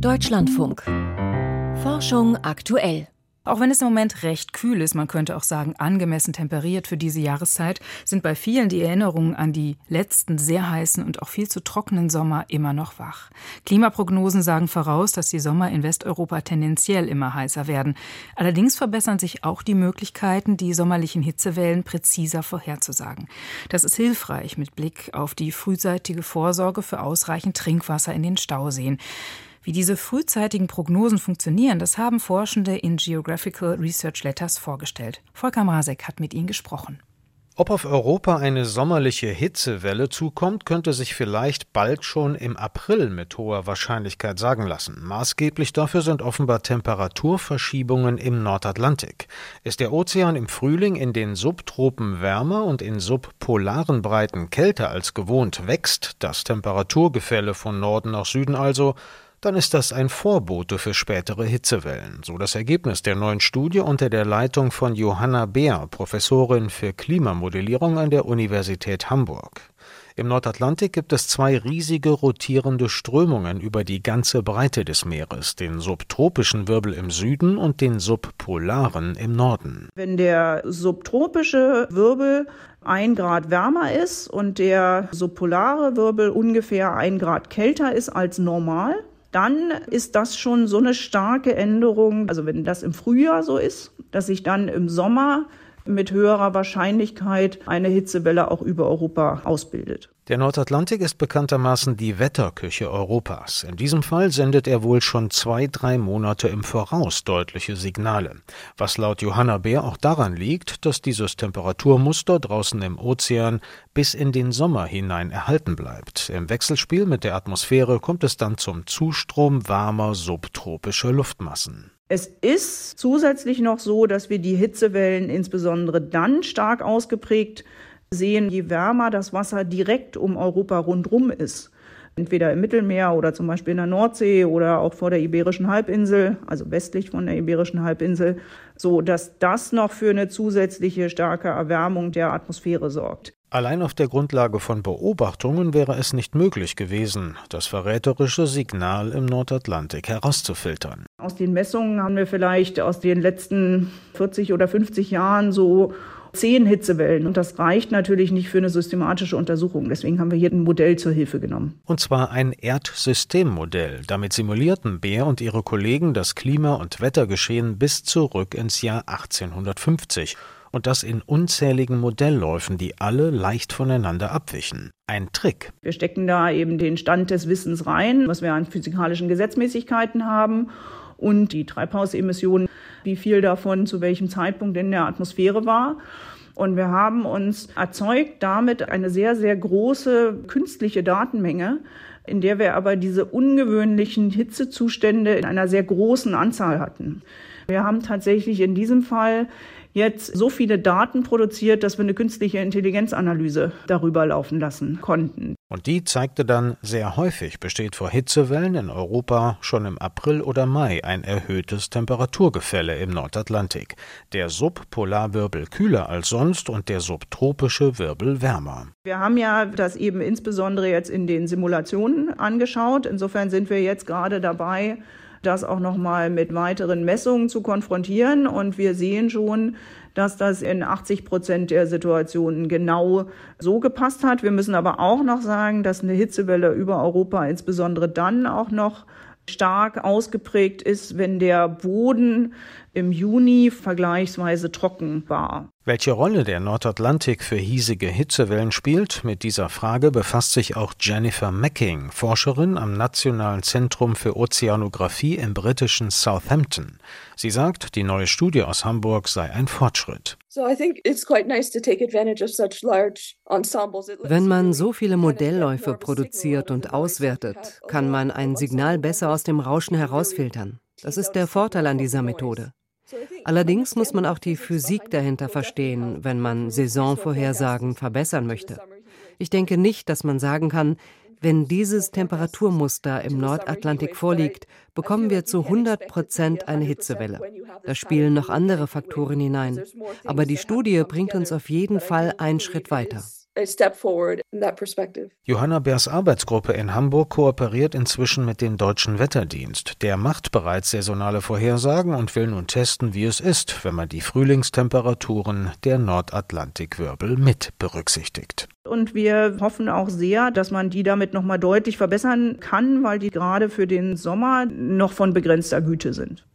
Deutschlandfunk. Forschung aktuell. Auch wenn es im Moment recht kühl ist, man könnte auch sagen angemessen temperiert für diese Jahreszeit, sind bei vielen die Erinnerungen an die letzten sehr heißen und auch viel zu trockenen Sommer immer noch wach. Klimaprognosen sagen voraus, dass die Sommer in Westeuropa tendenziell immer heißer werden. Allerdings verbessern sich auch die Möglichkeiten, die sommerlichen Hitzewellen präziser vorherzusagen. Das ist hilfreich mit Blick auf die frühzeitige Vorsorge für ausreichend Trinkwasser in den Stauseen. Wie diese frühzeitigen Prognosen funktionieren, das haben Forschende in Geographical Research Letters vorgestellt. Volker Masek hat mit ihnen gesprochen. Ob auf Europa eine sommerliche Hitzewelle zukommt, könnte sich vielleicht bald schon im April mit hoher Wahrscheinlichkeit sagen lassen. Maßgeblich dafür sind offenbar Temperaturverschiebungen im Nordatlantik. Ist der Ozean im Frühling in den Subtropen wärmer und in subpolaren Breiten kälter als gewohnt, wächst das Temperaturgefälle von Norden nach Süden also, dann ist das ein Vorbote für spätere Hitzewellen, so das Ergebnis der neuen Studie unter der Leitung von Johanna Beer, Professorin für Klimamodellierung an der Universität Hamburg. Im Nordatlantik gibt es zwei riesige rotierende Strömungen über die ganze Breite des Meeres, den subtropischen Wirbel im Süden und den subpolaren im Norden. Wenn der subtropische Wirbel ein Grad wärmer ist und der subpolare Wirbel ungefähr ein Grad kälter ist als normal, dann ist das schon so eine starke Änderung. Also wenn das im Frühjahr so ist, dass sich dann im Sommer mit höherer Wahrscheinlichkeit eine Hitzewelle auch über Europa ausbildet. Der Nordatlantik ist bekanntermaßen die Wetterküche Europas. In diesem Fall sendet er wohl schon zwei, drei Monate im Voraus deutliche Signale. Was laut Johanna Beer auch daran liegt, dass dieses Temperaturmuster draußen im Ozean bis in den Sommer hinein erhalten bleibt. Im Wechselspiel mit der Atmosphäre kommt es dann zum Zustrom warmer subtropischer Luftmassen. Es ist zusätzlich noch so, dass wir die Hitzewellen insbesondere dann stark ausgeprägt sehen, je wärmer das Wasser direkt um Europa rundherum ist. Entweder im Mittelmeer oder zum Beispiel in der Nordsee oder auch vor der Iberischen Halbinsel, also westlich von der Iberischen Halbinsel, so dass das noch für eine zusätzliche starke Erwärmung der Atmosphäre sorgt. Allein auf der Grundlage von Beobachtungen wäre es nicht möglich gewesen, das verräterische Signal im Nordatlantik herauszufiltern. Aus den Messungen haben wir vielleicht aus den letzten 40 oder 50 Jahren so zehn Hitzewellen. Und das reicht natürlich nicht für eine systematische Untersuchung. Deswegen haben wir hier ein Modell zur Hilfe genommen. Und zwar ein Erdsystemmodell. Damit simulierten Beer und ihre Kollegen das Klima- und Wettergeschehen bis zurück ins Jahr 1850 und das in unzähligen Modellläufen, die alle leicht voneinander abwichen. Ein Trick. Wir stecken da eben den Stand des Wissens rein, was wir an physikalischen Gesetzmäßigkeiten haben und die Treibhausemissionen, wie viel davon zu welchem Zeitpunkt in der Atmosphäre war. Und wir haben uns erzeugt damit eine sehr, sehr große künstliche Datenmenge, in der wir aber diese ungewöhnlichen Hitzezustände in einer sehr großen Anzahl hatten. Wir haben tatsächlich in diesem Fall jetzt so viele Daten produziert, dass wir eine künstliche Intelligenzanalyse darüber laufen lassen konnten. Und die zeigte dann, sehr häufig besteht vor Hitzewellen in Europa schon im April oder Mai ein erhöhtes Temperaturgefälle im Nordatlantik. Der Subpolarwirbel kühler als sonst und der subtropische Wirbel wärmer. Wir haben ja das eben insbesondere jetzt in den Simulationen angeschaut. Insofern sind wir jetzt gerade dabei, das auch nochmal mit weiteren Messungen zu konfrontieren. Und wir sehen schon, dass das in 80 Prozent der Situationen genau so gepasst hat. Wir müssen aber auch noch sagen, dass eine Hitzewelle über Europa insbesondere dann auch noch stark ausgeprägt ist, wenn der Boden im Juni vergleichsweise trocken war. Welche Rolle der Nordatlantik für hiesige Hitzewellen spielt, mit dieser Frage befasst sich auch Jennifer Macking, Forscherin am Nationalen Zentrum für Ozeanographie im britischen Southampton. Sie sagt, die neue Studie aus Hamburg sei ein Fortschritt. Wenn man so viele Modellläufe produziert und auswertet, kann man ein Signal besser aus dem Rauschen herausfiltern. Das ist der Vorteil an dieser Methode. Allerdings muss man auch die Physik dahinter verstehen, wenn man Saisonvorhersagen verbessern möchte. Ich denke nicht, dass man sagen kann, wenn dieses Temperaturmuster im Nordatlantik vorliegt, bekommen wir zu 100 Prozent eine Hitzewelle. Da spielen noch andere Faktoren hinein. Aber die Studie bringt uns auf jeden Fall einen Schritt weiter. Johanna Beers Arbeitsgruppe in Hamburg kooperiert inzwischen mit dem Deutschen Wetterdienst. Der macht bereits saisonale Vorhersagen und will nun testen, wie es ist, wenn man die Frühlingstemperaturen der Nordatlantikwirbel mit berücksichtigt. Und wir hoffen auch sehr, dass man die damit noch mal deutlich verbessern kann, weil die gerade für den Sommer noch von begrenzter Güte sind.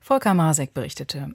Volker Masek berichtete.